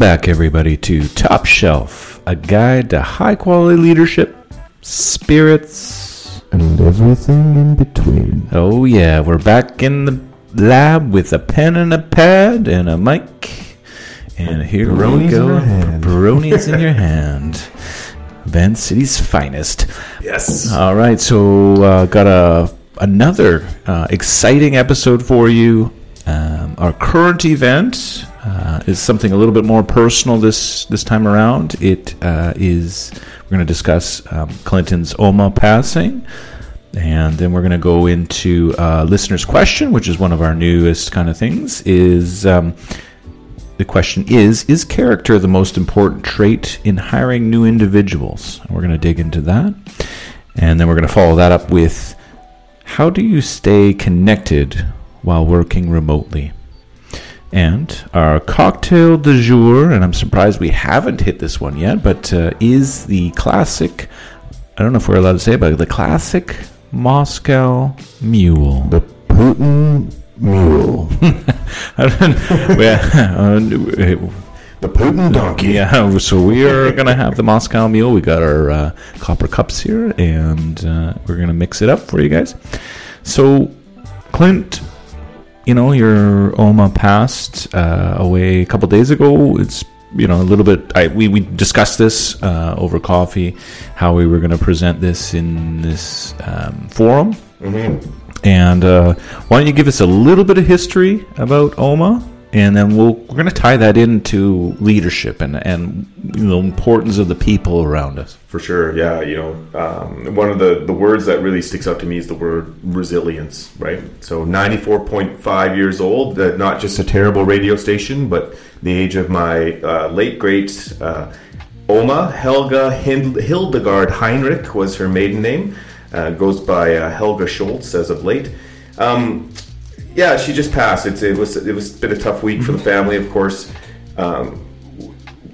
back, everybody, to Top Shelf, a guide to high quality leadership, spirits, and everything in between. Oh, yeah, we're back in the lab with a pen and a pad and a mic. And here Pepperonis we go. your in your hand. Van City's finest. Yes. All right, so uh, got a another uh, exciting episode for you. Um, our current event uh, is something a little bit more personal this this time around. It uh, is we're going to discuss um, Clinton's Oma passing, and then we're going to go into uh, listener's question, which is one of our newest kind of things. Is um, the question is Is character the most important trait in hiring new individuals? And we're going to dig into that. And then we're going to follow that up with How do you stay connected while working remotely? And our cocktail du jour, and I'm surprised we haven't hit this one yet, but uh, is the classic, I don't know if we're allowed to say it, but the classic Moscow Mule. The Putin Mule. I don't- well, The Putin Donkey. Yeah, so we are gonna have the Moscow Mule. We got our uh, copper cups here, and uh, we're gonna mix it up for you guys. So, Clint, you know your Oma passed uh, away a couple days ago. It's you know a little bit. I, we we discussed this uh, over coffee, how we were gonna present this in this um, forum. Mm-hmm. And uh, why don't you give us a little bit of history about OMA, and then we'll we're going to tie that into leadership and and you know importance of the people around us. For sure, yeah. You know, um, one of the, the words that really sticks out to me is the word resilience, right? So, 94.5 years old, not just a terrible radio station, but the age of my uh, late great uh, Oma, Helga Hildegard Heinrich was her maiden name. Uh, goes by uh, Helga Schultz as of late. Um, yeah, she just passed. It's, it was it was been a tough week for the family, of course. Um,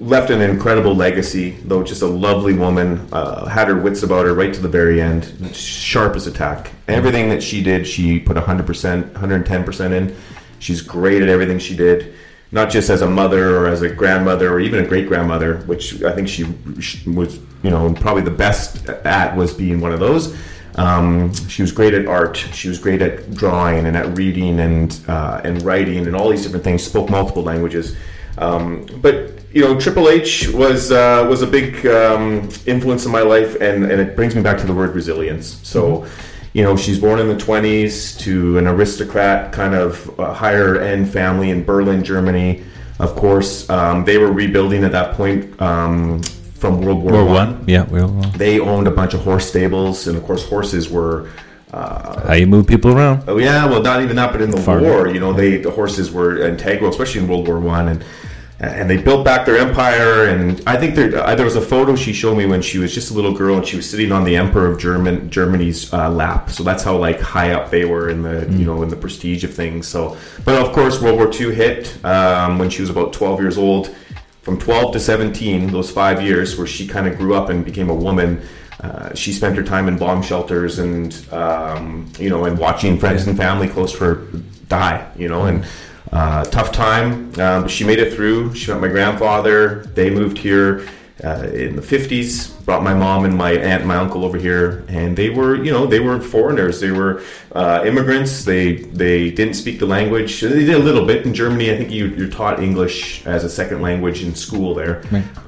left an incredible legacy, though just a lovely woman. Uh, had her wits about her right to the very end, sharp as a tack. Everything that she did, she put 100%, 110% in. She's great at everything she did, not just as a mother or as a grandmother or even a great grandmother, which I think she, she was, you know, probably the best at was being one of those. Um, she was great at art. She was great at drawing and at reading and uh, and writing and all these different things. Spoke multiple languages. Um, but you know, Triple H was uh, was a big um, influence in my life, and, and it brings me back to the word resilience. So, you know, she's born in the twenties to an aristocrat kind of uh, higher end family in Berlin, Germany. Of course, um, they were rebuilding at that point um, from World War, Or One. one, yeah. Well, They owned a bunch of horse stables, and of course, horses were. Uh, how you move people around? Oh yeah, well, not even that, but in the Farming. war, you know, they the horses were integral, especially in World War One, and and they built back their empire. And I think there uh, there was a photo she showed me when she was just a little girl, and she was sitting on the Emperor of German Germany's uh, lap. So that's how like high up they were in the you know in the prestige of things. So, but of course, World War II hit um, when she was about twelve years old. From 12 to 17, those five years where she kind of grew up and became a woman, uh, she spent her time in bomb shelters and um, you know and watching friends and family close to her die you know and uh, tough time. Um, but she made it through. She met my grandfather. They moved here uh, in the 50s brought my mom and my aunt and my uncle over here and they were you know they were foreigners they were uh, immigrants they they didn't speak the language they did a little bit in germany i think you, you're taught english as a second language in school there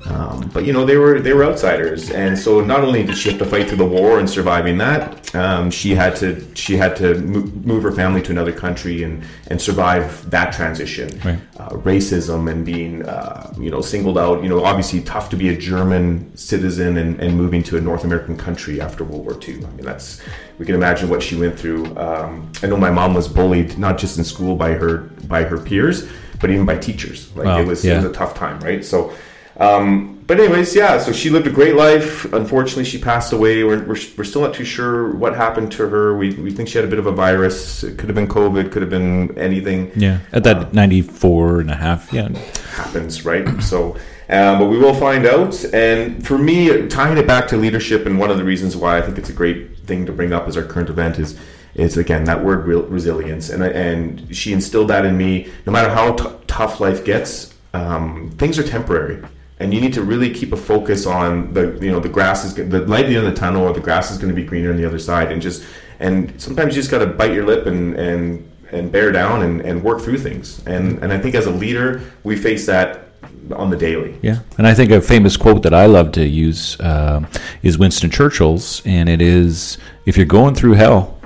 um, but you know they were they were outsiders, and so not only did she have to fight through the war and surviving that, um, she had to she had to mo- move her family to another country and and survive that transition. Right. Uh, racism and being uh, you know singled out. You know, obviously tough to be a German citizen and, and moving to a North American country after World War II. I mean, that's we can imagine what she went through. Um, I know my mom was bullied not just in school by her by her peers, but even by teachers. Like Wow, it was yeah. it was a tough time, right? So. Um, but anyways, yeah. So she lived a great life. Unfortunately, she passed away. We're, we're, we're still not too sure what happened to her. We, we think she had a bit of a virus. It could have been COVID. Could have been anything. Yeah, at that 94 and a half. Yeah, Happens, right? So, um, but we will find out. And for me, tying it back to leadership, and one of the reasons why I think it's a great thing to bring up as our current event is is again that word resilience, and and she instilled that in me. No matter how t- tough life gets, um, things are temporary, and you need to really keep a focus on the you know the grass is the light at the end of the tunnel, or the grass is going to be greener on the other side, and just and sometimes you just got to bite your lip and and and bear down and, and work through things. And and I think as a leader, we face that on the daily. Yeah, and I think a famous quote that I love to use uh, is Winston Churchill's, and it is, "If you're going through hell,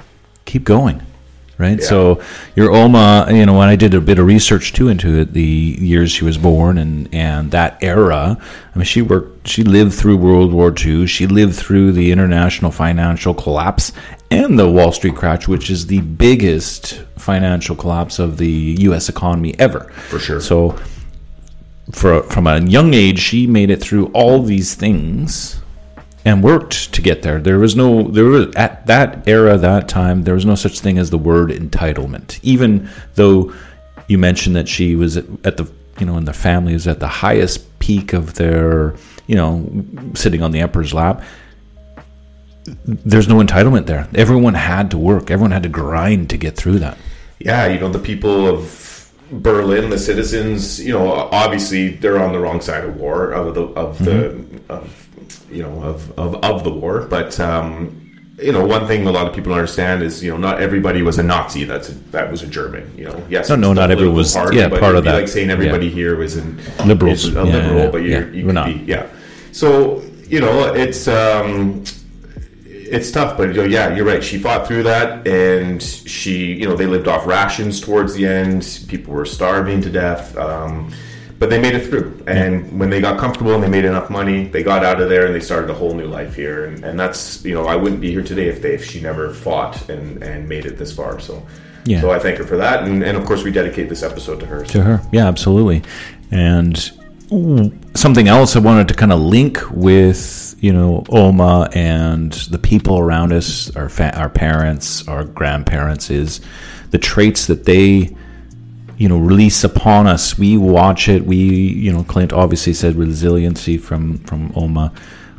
keep going." Right. Yeah. So your Oma, you know, when I did a bit of research too into it, the years she was born and and that era. I mean, she worked, she lived through World War II. She lived through the international financial collapse and the Wall Street crash, which is the biggest financial collapse of the U.S. economy ever. For sure. So for, from a young age, she made it through all these things and worked to get there. There was no there was at that era, that time, there was no such thing as the word entitlement. Even though you mentioned that she was at, the you know, and the family was at the highest peak of their you know sitting on the emperor's lap. There's no entitlement there. Everyone had to work. Everyone had to grind to get through that. yeah, you know, the people of Berlin, the citizens, you know, obviously they're on the wrong side of war of the of the of you know of, of of the war, but um, you know, one thing a lot of people understand is you know not everybody was a Nazi. That's a, that was a German. You know, yes, No, no, not everyone was- yeah, part of that. Like saying everybody here was an Liberals. is a Yeah, liberal, yeah, but you're, you could not. be yeah. So you know, it's um, it's tough, but you know, yeah, you're right. She fought through that, and she, you know, they lived off rations towards the end. People were starving to death, um, but they made it through. And when they got comfortable and they made enough money, they got out of there and they started a whole new life here. And, and that's, you know, I wouldn't be here today if they if she never fought and and made it this far. So. Yeah. So I thank her for that, and, and of course we dedicate this episode to her. to her. Yeah, absolutely. And something else I wanted to kind of link with, you know, Oma and the people around us, our fa- our parents, our grandparents, is the traits that they, you know, release upon us. We watch it. We, you know, Clint obviously said resiliency from from Oma,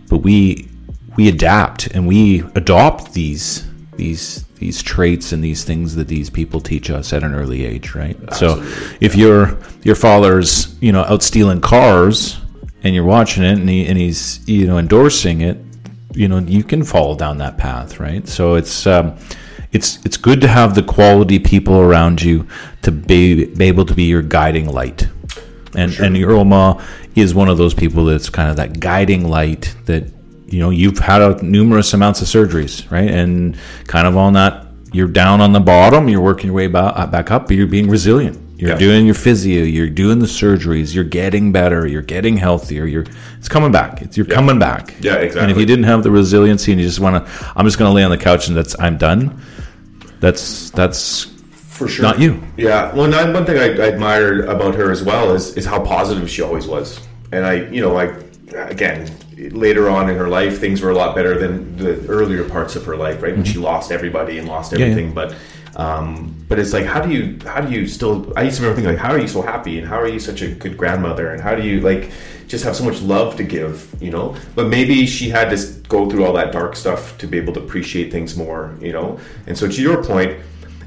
but we we adapt and we adopt these these these traits and these things that these people teach us at an early age, right? So if your your father's you know out stealing cars and you're watching it and, he, and he's you know endorsing it, you know you can follow down that path, right? So it's um, it's it's good to have the quality people around you to be, be able to be your guiding light, and and your Oma is one of those people that's kind of that guiding light that you know you've had a, numerous amounts of surgeries, right? And kind of on that, you're down on the bottom, you're working your way back, uh, back up, but you're being resilient. You're Yeah. doing your physio, you're doing the surgeries, you're getting better, you're getting healthier, you're it's coming back. It's, you're coming back. Yeah, exactly. And if you didn't have the resiliency and you just want to, I'm just going to lay on the couch and that's I'm done. That's that's for sure. not you. Yeah. Well, and one thing I, I admired about her as well is is how positive she always was. And I, you know, I again later on in her life, things were a lot better than the earlier parts of her life, right? When she lost everybody and lost Mm-hmm. yeah. everything, but. Um, but it's like, how do you, how do you still? I used to remember thinking, like, how are you so happy, and how are you such a good grandmother, and how do you like just have so much love to give, you know? But maybe she had to go through all that dark stuff to be able to appreciate things more, you know. And so, to your point,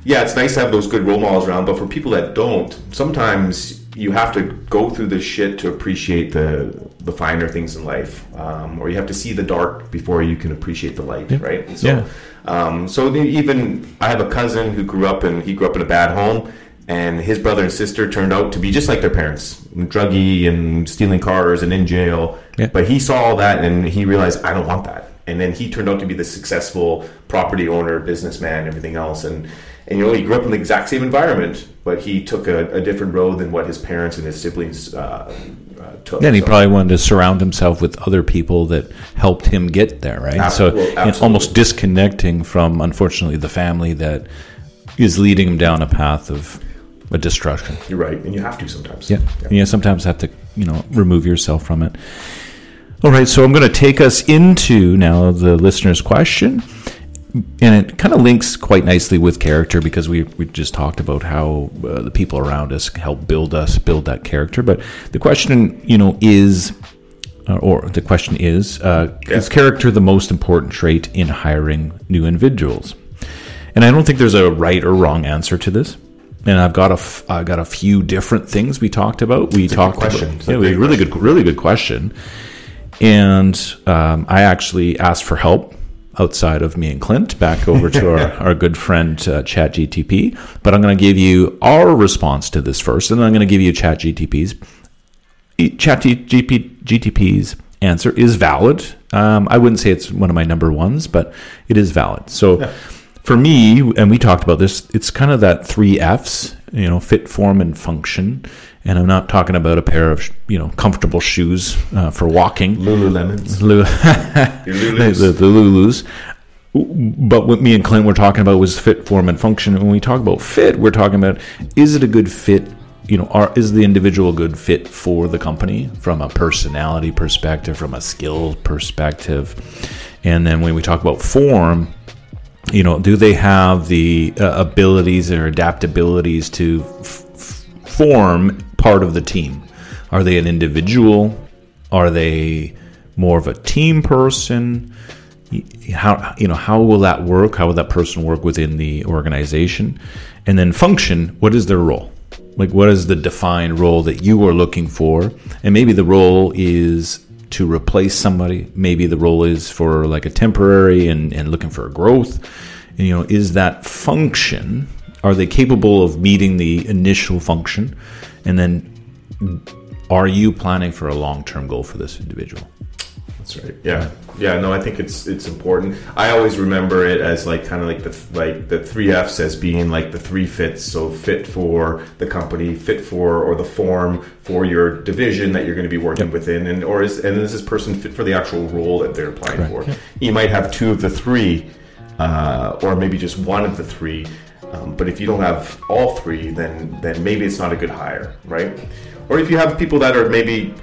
yeah, it's nice to have those good role models around, but for people that don't, sometimes you have to go through this shit to appreciate the the finer things in life, um, or you have to see the dark before you can appreciate the light, right? So, Yeah. um, so the, even I have a cousin who grew up and he grew up in a bad home, and his brother and sister turned out to be just like their parents, druggy and stealing cars and in jail. Yeah. But he saw all that and he realized I don't want that. And then he turned out to be the successful property owner, businessman, everything else. And and you know he grew up in the exact same environment, but he took a, a different road than what his parents and his siblings uh, uh, took. And he So- probably wanted to surround himself with other people that helped him get there, right? So, absolutely. almost disconnecting from, unfortunately, the family that is leading him down a path of a destruction. You're right, and you have to sometimes. Yeah. You sometimes have to, you know, remove yourself from it. All right. So I'm going to take us into now the listener's question. And it kind of links quite nicely with character because we, we just talked about how uh, the people around us help build us, build that character. But the question, you know, is, uh, or the question is, uh, is character the most important trait in hiring new individuals? And I don't think there's a right or wrong answer to this. and I've got a f- I got a few different things we talked about. We talked question. about It's a yeah, we- really good, really good question. And um, I actually asked for help outside of me and Clint back over to our, our good friend uh, ChatGTP. But I'm going to give you our response to this first, and then I'm going to give you ChatGTP's ChatGTP's answer is valid. Um, I wouldn't say it's one of my number ones, but it is valid. So for me, and we talked about this, it's kind of that three F's, you know, fit, form, and function. And I'm not talking about a pair of, you know, comfortable shoes uh, for walking. Lululemons. Lulus. the, the Lulus. But what me and Clint were talking about was fit, form, and function. And when we talk about fit, we're talking about is it a good fit? You know, are, is the individual a good fit for the company from a personality perspective, from a skill perspective? And then when we talk about form, you know, do they have the uh, abilities or adaptabilities to f- form part of the team? Are they an individual? Are they more of a team person? How you know how will that work? How will that person work within the organization? And then function. What is their role? Like, what is the defined role that you are looking for? And maybe the role is to replace somebody. Maybe the role is for like a temporary and, and looking for growth. And, you know, is that function? Are they capable of meeting the initial function? And then, are you planning for a long term goal for this individual? That's right. Yeah, yeah. No, I think it's it's important. I always remember it as like kind of like the like the three Fs as being like the three fits. So fit for the company, fit for or the form for your division that you're going to be working within, and or is and is this person fit for the actual role that they're applying for? You might have two of the three, uh, or maybe just one of the three. Um, but if you don't have all three, then then maybe it's not a good hire, right? Or if you have people that are maybe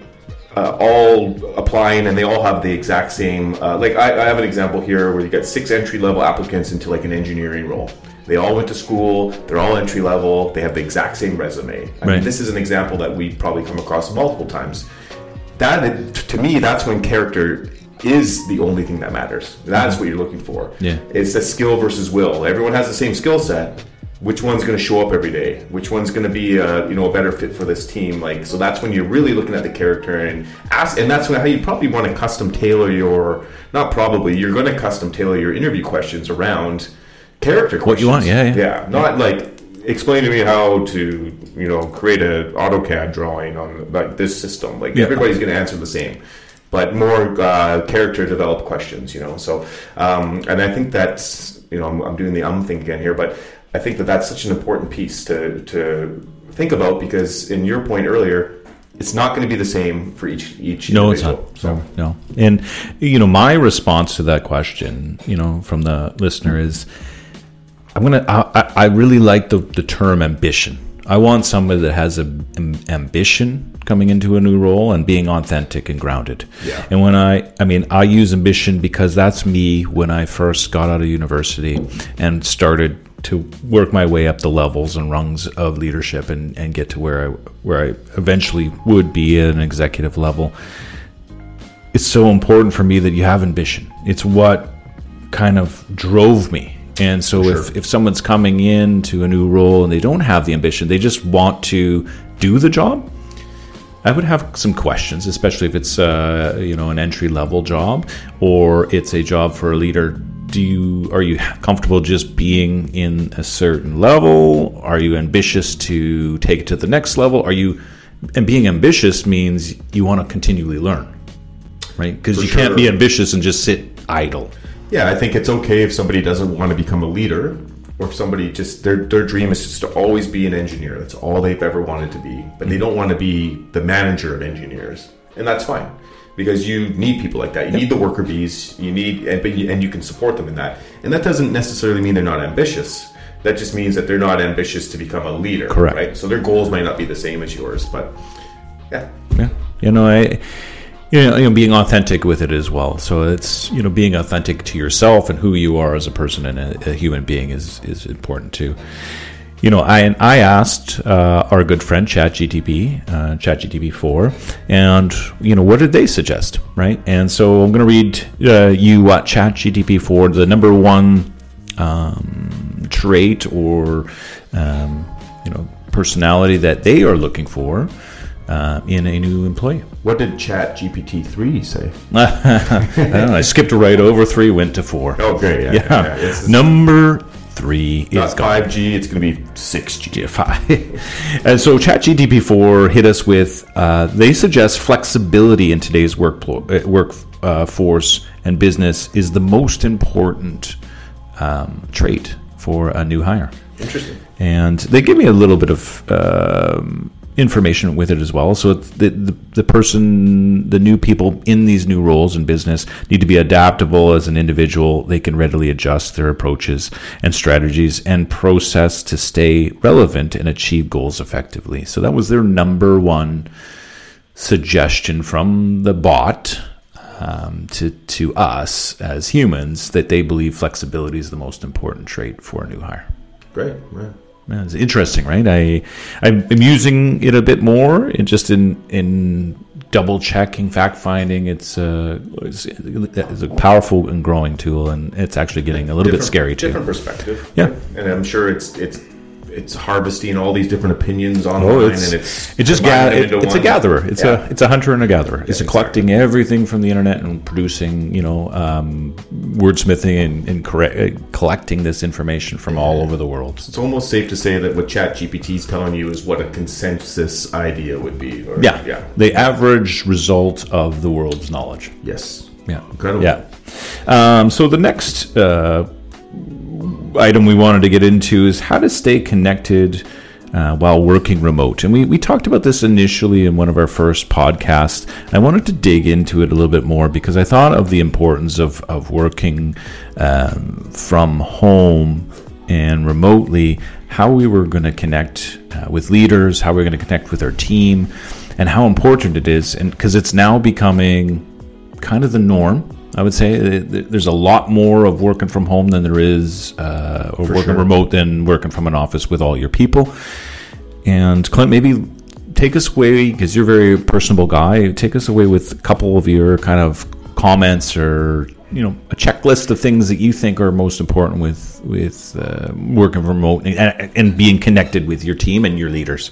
uh, all applying and they all have the exact same uh, like I, I have an example here where you got six entry level applicants into like an engineering role. They all went to school they're all entry level they have the exact same resume. I mean, this is an example that we probably come across multiple times. That to me that's when character is the only thing that matters that's what you're looking for Yeah. it's a skill versus will everyone has the same skill set which one's going to show up every day which one's going to be a, you know a better fit for this team like so that's when you're really looking at the character and ask and that's when how you probably want to custom tailor your not probably you're going to custom tailor your interview questions around character What you want, questions. yeah, yeah. yeah not like explain to me how to you know create an AutoCAD drawing on like this system like Yeah. everybody's going to answer the same but more uh, character developed questions you know so um, and I think that's you know I'm, I'm doing the um thing again here but I think that that's such an important piece to to think about because in your point earlier it's not going to be the same for each each No, it's not. so No. And you know, my response to that question, you know, from the listener is, I'm gonna. I- I really like the the term ambition. I want somebody that has a am- ambition coming into a new role and being authentic and grounded. Yeah. And when I, I mean, I use ambition because that's me when I first got out of university and started to work my way up the levels and rungs of leadership and, and get to where I where I eventually would be at an executive level it's so important for me that you have ambition. It's what kind of drove me. And so if, if someone's coming into a new role and they don't have the ambition, they just want to do the job, I would have some questions, especially if it's uh, you know an entry level job or it's a job for a leader. Do you are you comfortable just being in a certain level? Are you ambitious to take it to the next level? Are you and being ambitious means you want to continually learn, right? Because you can't be ambitious and just sit idle. Yeah, I think it's okay if somebody doesn't want to become a leader, or if somebody just their their dream is just to always be an engineer. That's all they've ever wanted to be, but they don't want to be the manager of engineers, and that's fine because you need people like that. You need the worker bees. You need and and you can support them in that. And that doesn't necessarily mean they're not ambitious. That just means that they're not ambitious to become a leader. Correct. Right. So their goals might not be the same as yours, but yeah, Yeah, you know, I, you know, you know, being authentic with it as well. So it's you know, being authentic to yourself and who you are as a person and a, a human being is is important too. You know, I I asked uh, our good friend ChatGTP, uh, ChatGTP four, and you know, what did they suggest, right? And so I'm going to read uh, you what ChatGTP four, the number one um, trait or um, you know personality that they are looking for uh, in a new employee. What did Chat GPT three say? I, don't know, I skipped right over three, went to four. Oh, great! Yeah, yeah. yeah, it's Number three is five G. It's going to be six G. Yeah, five. and so ChatGTP four hit us with. Uh, they suggest flexibility in today's work uh, work uh, force and business is the most important um, trait for a new hire. Interesting. And they give me a little bit of um, information with it as well. So the, the the person, the new people in these new roles in business need to be adaptable as an individual. They can readily adjust their approaches and strategies and process to stay relevant and achieve goals effectively. So that was their number one suggestion from the bot um, to to us as humans that they believe flexibility is the most important trait for a new hire. Great. Yeah. Yeah, it's interesting, right? I I'm using it a bit more, just in in double checking, fact finding. It's, uh, it's it's a powerful and growing tool, and it's actually getting a little bit scary too. Different perspective. Yeah. and I'm sure it's it's it's harvesting all these different opinions online, Oh, it's, and it's it just ga- it, it's a gatherer. It's Yeah. a it's a hunter and a gatherer. It's a exactly. collecting everything from the internet and producing, you know, um, wordsmithing and, and correct, uh, collecting this information from all over the world. It's almost safe to say that what Chat GPT is telling you is what a consensus idea would be. Or, Yeah, yeah, the average result of the world's knowledge. yes, Yeah. incredible. Yeah. Um, so the next uh, item we wanted to get into is how to stay connected uh, while working remote. And we, we talked about this initially in one of our first podcasts. I wanted to dig into it a little bit more because I thought of the importance of, of working um, from home and remotely, how we were going to connect uh, with leaders, how we are going to connect with our team, and how important it is. And because it's now becoming kind of the norm. I would say there's a lot more of working from home than there is, uh, or working sure. remote than working from an office with all your people. And Clint, maybe take us away because you're a very personable guy. Take us away with a couple of your kind of comments or you know a checklist of things that you think are most important with with uh, working remote and, and being connected with your team and your leaders.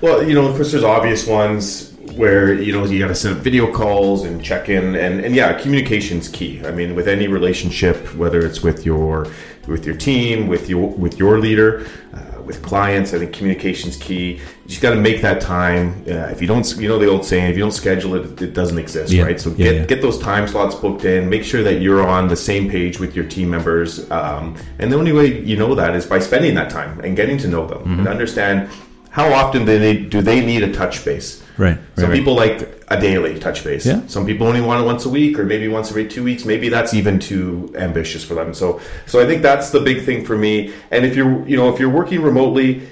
Well, you know, of course, there's obvious ones where you know you got to set up video calls and check in, and and yeah, communication's key. I mean, with any relationship, whether it's with your with your team, with your with your leader, uh, with clients, I think communication's key. You just got to make that time. Uh, if you don't, you know the old saying, if you don't schedule it, it doesn't exist, Yeah. right? So Yeah, get yeah. get those time slots booked in. Make sure that you're on the same page with your team members, um, and the only way you know that is by spending that time and getting to know them Mm-hmm. and understand how often do they do they need a touch base. Right, Some right, right. people like a daily touch base. Yeah. Some people only want it once a week, or maybe once every two weeks. Maybe that's even too ambitious for them. So, so I think that's the big thing for me. And if you're, you know, if you're working remotely,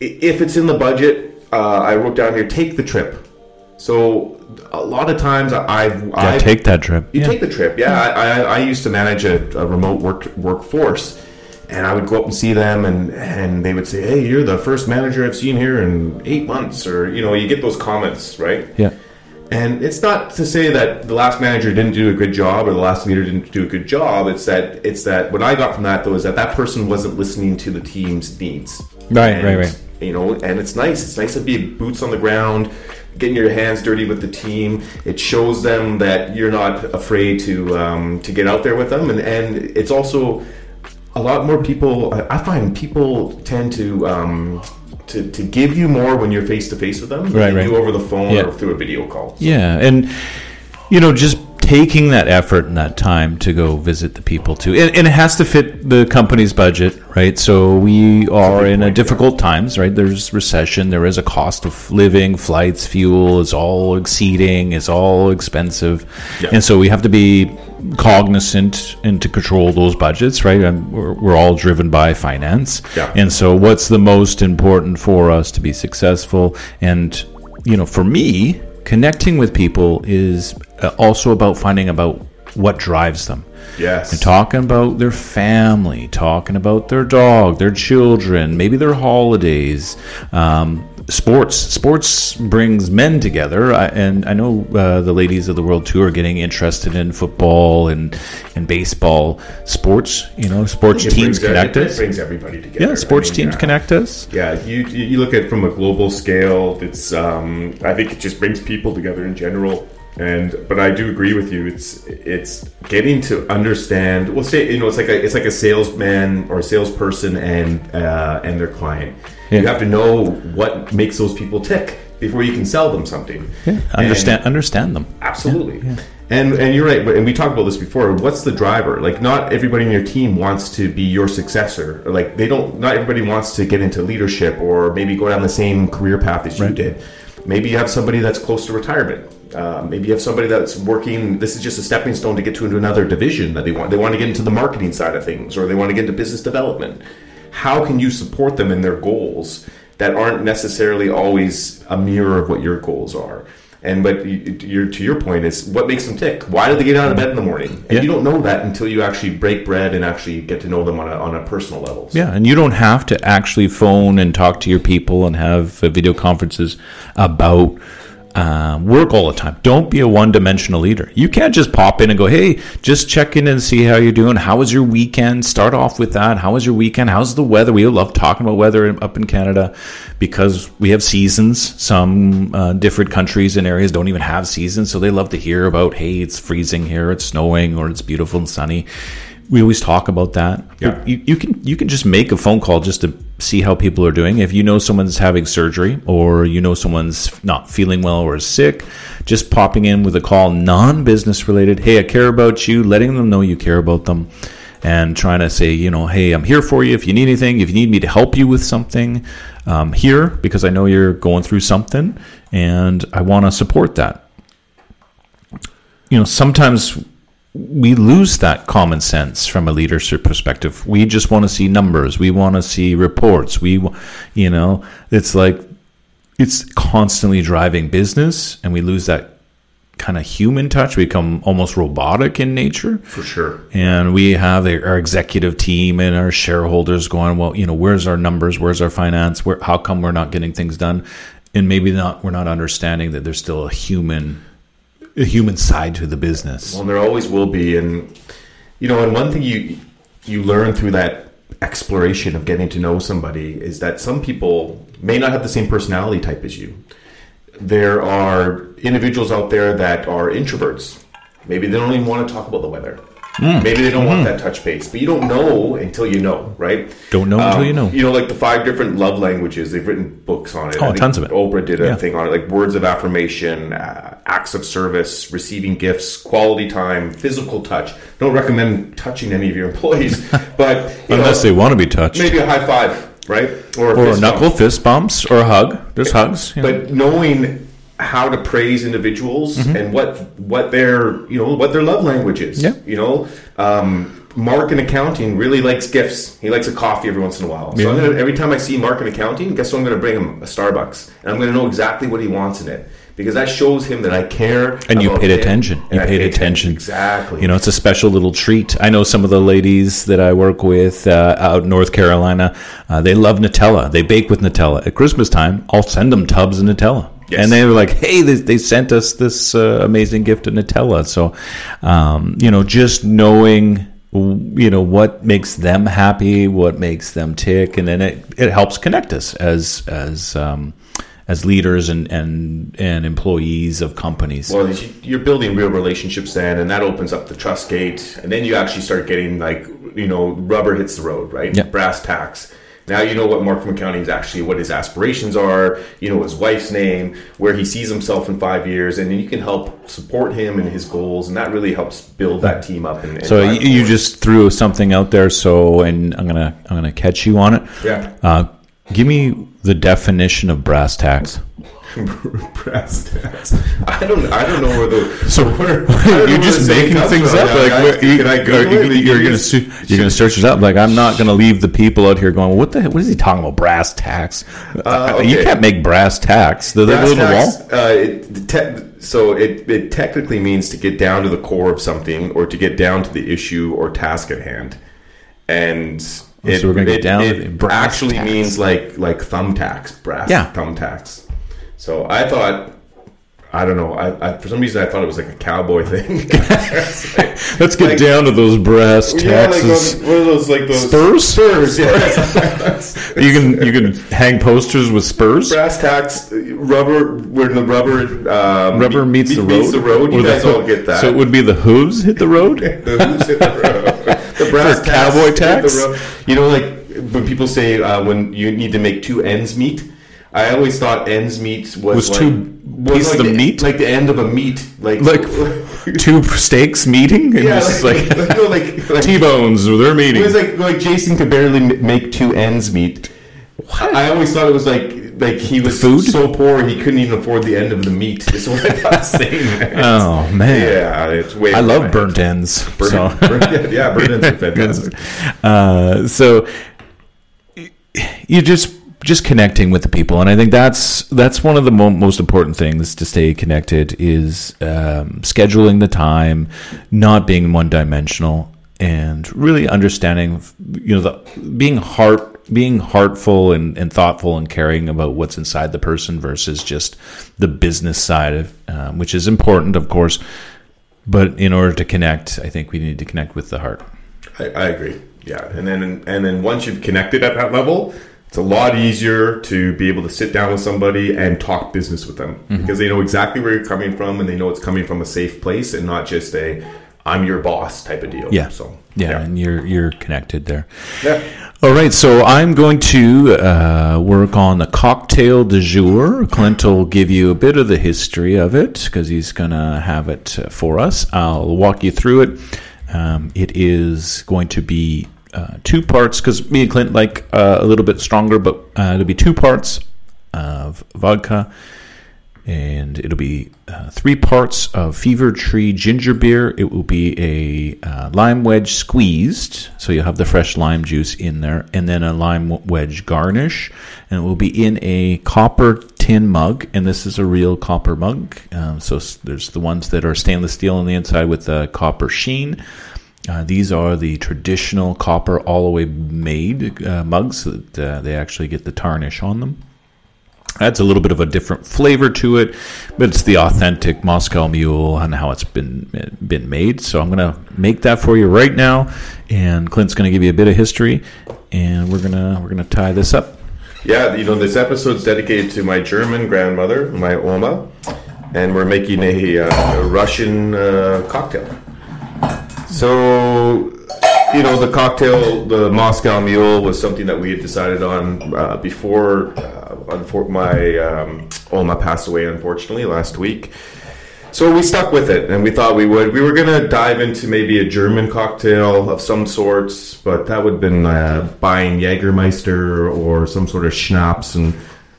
if it's in the budget, uh, I wrote down here, take the trip. So a lot of times I've, Yeah, I've take that trip. you Yeah. take the trip. Yeah, I, I, I used to manage a, a remote work workforce, and I would go up and see them, and and they would say, "Hey, you're the first manager I've seen here in eight months," or you know, you get those comments, right? yeah. And it's not to say that the last manager didn't do a good job or the last leader didn't do a good job. It's that it's that what I got from that though is that that person wasn't listening to the team's needs. Right, And, right, right. You know, and it's nice. It's nice to be boots on the ground, getting your hands dirty with the team. It shows them that you're not afraid to um, to get out there with them, and and it's also a lot more people. I find people tend to. Um, to, to give you more when you're face to face with them than Right, right. over the phone Yeah. or through a video call. Yeah, and you know, just taking that effort and that time to go visit the people too, and, and it has to fit the company's budget, right? So we are in a difficult times, right? There's recession, there is a cost of living, flights, fuel is all exceeding, is all expensive, Yeah. and so we have to be cognizant and to control those budgets, right? And we're, we're all driven by finance, Yeah. and so what's the most important for us to be successful and you know, for me, connecting with people is uh, also about finding about what drives them. Yes. And talking about their family, talking about their dog, their children, maybe their holidays, um, sports. Sports brings men together, I, and I know uh, the ladies of the world too are getting interested in football and and baseball. Sports, you know, sports teams brings- connect it, us. It brings everybody together. Yeah, sports I mean, teams uh, connect us. Yeah, you you look at it from a global scale. It's um, I think it just brings people together in general. And but I do agree with you. It's it's getting to understand. We'll say you know it's like a it's like a salesman or a salesperson and uh, and their client. You have to know what makes those people tick before you can sell them something. And- Understand understand them. Absolutely. And and you're right. And we talked about this before. What's the driver? Like, not everybody in your team wants to be your successor. Like, they don't. Not everybody wants to get into leadership or maybe go down the same career path as you did. Maybe you have somebody that's close to retirement. Uh, maybe you have somebody that's working. This is just a stepping stone to get to into another division that they want. They want to get into the marketing side of things, or they want to get into business development. How can you support them in their goals that aren't necessarily always a mirror of what your goals are? And but you, to your point is what makes them tick. Why do they get out of bed in the morning? And Yeah. you don't know that until you actually break bread and actually get to know them on a, on a personal level. So- Yeah, and you don't have to actually phone and talk to your people and have uh, video conferences about um, work all the time. Don't be a one-dimensional leader. You can't just pop in and go, "Hey, just check in and see how you're doing. How was your weekend?" Start off with that. How was your weekend? How's the weather? We love talking about weather up in Canada because we have seasons. Some uh, different countries and areas don't even have seasons, so they love to hear about, "Hey, it's freezing here. It's snowing, or it's beautiful and sunny." we always talk about that. Yeah. You, you can you can just make a phone call just to see how people are doing. If you know someone's having surgery or you know someone's not feeling well or is sick, just popping in with a call, non-business related. Hey, I care about you. Letting them know you care about them, and trying to say, you know, hey, I'm here for you. If you need anything, if you need me to help you with something, um, here because I know you're going through something, and I want to support that. You know, sometimes we lose that common sense from a leadership perspective. We just want to see numbers. We want to see reports. We, you know, it's like it's constantly driving business, and we lose that kind of human touch. We become almost robotic in nature. for sure. And we have our executive team and our shareholders going, well, you know, where's our numbers? Where's our finance? Where, how come we're not getting things done? And maybe not, we're not understanding that there's still a human, a human side to the business. Well, there always will be, and you know, and one thing you you learn through that exploration of getting to know somebody is that some people may not have the same personality type as you. There are individuals out there that are introverts. Maybe they don't even want to talk about the weather. Hmm. Maybe they don't want that touch base, but you don't know until you know, right? Mm-hmm. Don't know until you know. You know, like the five different love languages. They've written books on it. Oh, tons of it. Oprah did a Yeah. thing on it, like words of affirmation, uh, acts of service, receiving gifts, quality time, physical touch. Don't recommend touching any of your employees, but you Unless know, they want to be touched. maybe a high five, right? Or a, or fist bump. knuckle, fist bumps, or a hug. There's hugs. you know. But knowing how to praise individuals and what what their you know what their love language is. Mm-hmm. Yeah. You know, um, Mark in accounting really likes gifts. He likes a coffee every once in a while. So Yeah. gonna, every time I see Mark in accounting, guess what? I'm going to bring him a Starbucks, and I'm going to know exactly what he wants in it because that shows him that I care. and you paid attention. You I paid pay attention. Exactly. You know, it's a special little treat. I know some of the ladies that I work with uh, out in North Carolina. Uh, they love Nutella. They bake with Nutella at Christmas time. I'll send them tubs of Nutella. Yes. And they were like, "Hey, they, they sent us this uh, amazing gift of Nutella." So, um, you know, just knowing, you know, what makes them happy, what makes them tick, and then it, it helps connect us as as um, as leaders and and and employees of companies. Well, you- you're building real relationships then, and that opens up the trust gate, and then you actually start getting like you know rubber hits the road, right? Yep. Brass tacks. Now you know what Mark from accounting is actually what his aspirations are. You know his wife's name, where he sees himself in five years, and then you can help support him in his goals, and that really helps build that team up. And, and So you, you just threw something out there. So, and I'm gonna I'm gonna catch you on it. Yeah. Uh, give me the definition of brass tacks. brass tacks. I don't. I don't know where the. So where, you're just making things from. up. Yeah, Like I- where- you, can I are, you, it? you're gonna su- you're gonna search it up. Like I'm not gonna leave the people out here going, "What the what is he talking about? Brass tacks? Uh, You can't make brass tacks. They're Brass the tacks, wall. Uh, it, te- so it, it technically means to get down to the core of something or to get down to the issue or task at hand. And Oh, so we're gonna get down It brass actually tacks. means like like thumbtacks, brass Yeah. thumbtacks. So I thought, I don't know. I, I for some reason I thought it was like a cowboy thing. Let's get Like- down to those brass yeah, like those, what are those like those Spurs? Spurs, yeah. you can you can hang posters with spurs. brass tacks, rubber. where the rubber um, Rubber meets me- the road. Meets the road. You guys all get that. So it would be the hooves hit the road. the hoops hit the road. The brass tacks cowboy hit the tax? road. You know, like when people say uh, when you need to make two ends meet. I always thought ends meet was, Was like, two was pieces like of the, meat? like the end of a meat, like Like two steaks meeting, and yeah, just like, like, no, like, like T-bones, they're meeting. It was like like Jason could barely m- make two ends meet. What? I always thought it was like like he was Food? so poor he couldn't even afford the end of the meat. Is what I thought saying. oh man, yeah, it's way. I love my burnt ends. Burnt, so. burnt- yeah, burnt ends are fantastic. Uh, so you just just connecting with the people, and I think that's that's one of the mo- most important things to stay connected is um, scheduling the time, not being one dimensional, and really understanding, you know, the being heart being heartful and, and thoughtful and caring about what's inside the person versus just the business side of um, which is important, of course. But in order to connect, I think we need to connect with the heart. I, I agree. Yeah, and then and then once you've connected at that level, it's a lot easier to be able to sit down with somebody and talk business with them Mm-hmm. because they know exactly where you're coming from and they know it's coming from a safe place and not just a "I'm your boss" type of deal. Yeah. So Yeah, and you're you're connected there. yeah. All right, so I'm going to uh, work on the cocktail du jour. Clint will give you a bit of the history of it because he's going to have it uh, for us. I'll walk you through it. Um, it is going to be uh, two parts because me and Clint like uh, a little bit stronger, but uh, it'll be two parts of vodka and it'll be uh, three parts of Fever Tree ginger beer. It will be a uh, lime wedge squeezed, so you'll have the fresh lime juice in there, and then a lime wedge garnish, and it will be in a copper tin mug, and this is a real copper mug. Um, so there's the ones that are stainless steel on the inside with the copper sheen. Uh, these are the traditional copper all the way made uh, mugs that uh, they actually get the tarnish on them adds a little bit of a different flavor to it, but it's the authentic Moscow Mule and how it's been been made. So I'm gonna make that for you right now, and Clint's gonna give you a bit of history, and we're gonna we're gonna tie this up. Yeah, you know, this episode's dedicated to my German grandmother, my Oma, and we're making a, uh, a Russian uh, cocktail. So, you know, the cocktail, the Moscow Mule, was something that we had decided on uh, before uh, unfor- my um, Oma passed away, unfortunately, last week. So we stuck with it, and we thought we would. We were gonna dive into maybe a German cocktail of some sorts, but that would have been uh, buying Jägermeister or some sort of schnapps, and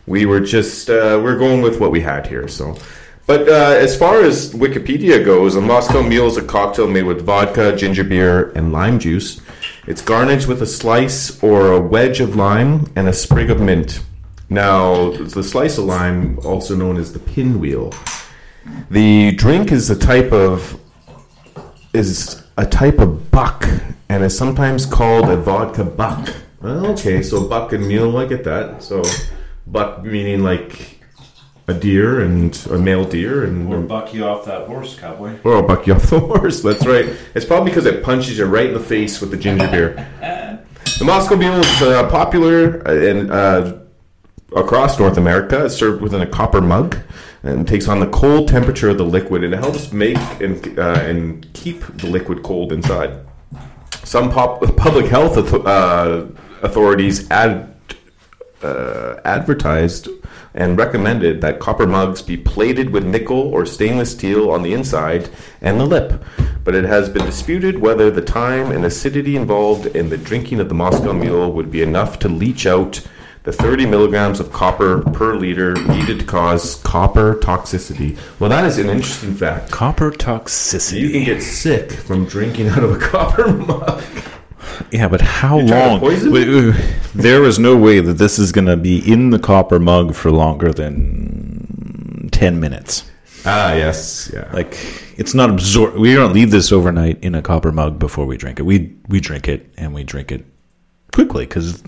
we were just uh, we're going with what we had here. So, but uh, as far as Wikipedia goes, a Moscow Mule is a cocktail made with vodka, ginger beer, and lime juice. It's garnished with a slice or a wedge of lime and a sprig of mint. Now, the slice of lime, also known as the pinwheel. The drink is a type of is a type of buck and is sometimes called a vodka buck. Well, okay, so buck and mule, I get that. So buck meaning like a deer and a male deer and buck you off that horse, cowboy. or I'll buck you off the horse. That's right. It's probably because it punches you right in the face with the ginger beer. The Moscow Mule is uh, popular uh, in uh, across North America. It's served within a copper mug and takes on the cold temperature of the liquid, and it helps make and uh, and keep the liquid cold inside. Some pop- public health uh, authorities ad- uh, advertised and recommended that copper mugs be plated with nickel or stainless steel on the inside and the lip. But it has been disputed whether the time and acidity involved in the drinking of the Moscow Mule would be enough to leach out the 30 milligrams of copper per liter needed to cause copper toxicity. Well, that is an interesting fact. Copper toxicity. You can get sick from drinking out of a copper mug. Yeah, but how long? poison Wait, wait, There is no way that this is going to be in the copper mug for longer than ten minutes. Ah, yes, yeah. Like it's not absorb. We don't leave this overnight in a copper mug before we drink it. We we drink it and we drink it quickly because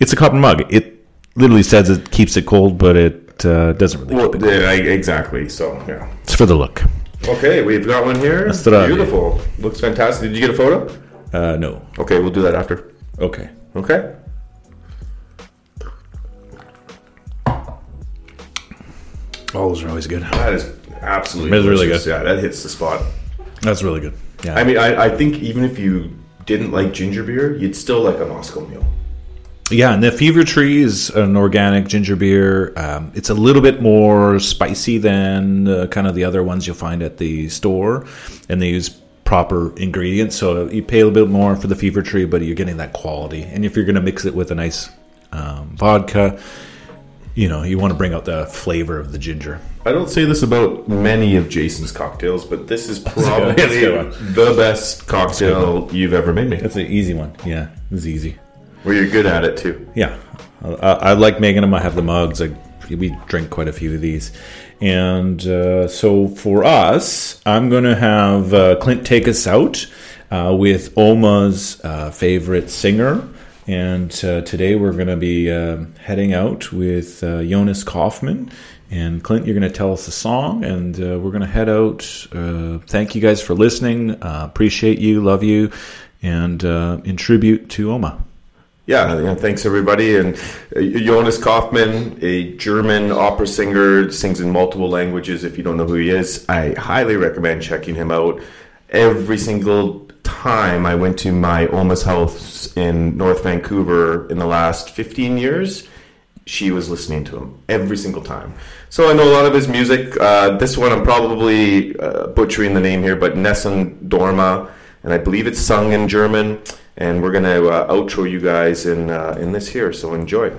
it's a copper mug. It literally says it keeps it cold, but it uh, doesn't really. Well, keep it. yeah, I- exactly. So yeah. It's for the look. Okay, we've got one here. Beautiful. Looks fantastic. Did you get a photo? Uh, no. Okay, we'll do that after. Okay. Okay. Oh, those are always good. That is absolutely That's really delicious. good. Yeah, that hits the spot. That's really good. Yeah. I mean, I, I think even if you didn't like ginger beer, you'd still like a Moscow Mule. Yeah, and the Fever Tree is an organic ginger beer. Um, it's a little bit more spicy than uh, kind of the other ones you'll find at the store, and they use proper ingredients. So you pay a little bit more for the Fever Tree, but you're getting that quality. And if you're going to mix it with a nice um, vodka, you know you want to bring out the flavor of the ginger. I don't say this about many of Jason's cocktails, but this is probably that's good one. the best cocktail you've ever made me. That's an easy one. Yeah, it's easy. Well, you're good at it too. Yeah, I, I like making them. I have the mugs. I, we drink quite a few of these, and uh, so for us, I'm going to have uh, Clint take us out uh, with Oma's uh, favorite singer, and uh, today we're going to be um heading out with uh, Jonas Kaufmann. And Clint, you're going to tell us a song, and we're going to head out. Thank you guys for listening. Appreciate you, love you, and in tribute to Oma. Yeah, thanks everybody. And uh, Jonas Kaufmann, a German opera singer, sings in multiple languages. If you don't know who he is, I highly recommend checking him out. Every single time I went to my Oma's house in North Vancouver in the last 15 years, she was listening to him every single time. So I know a lot of his music. Uh, this one I'm probably uh, butchering the name here, but Nessun Dorma, and I believe it's sung in German. And we're gonna uh, outro you guys in uh, in this here. So enjoy.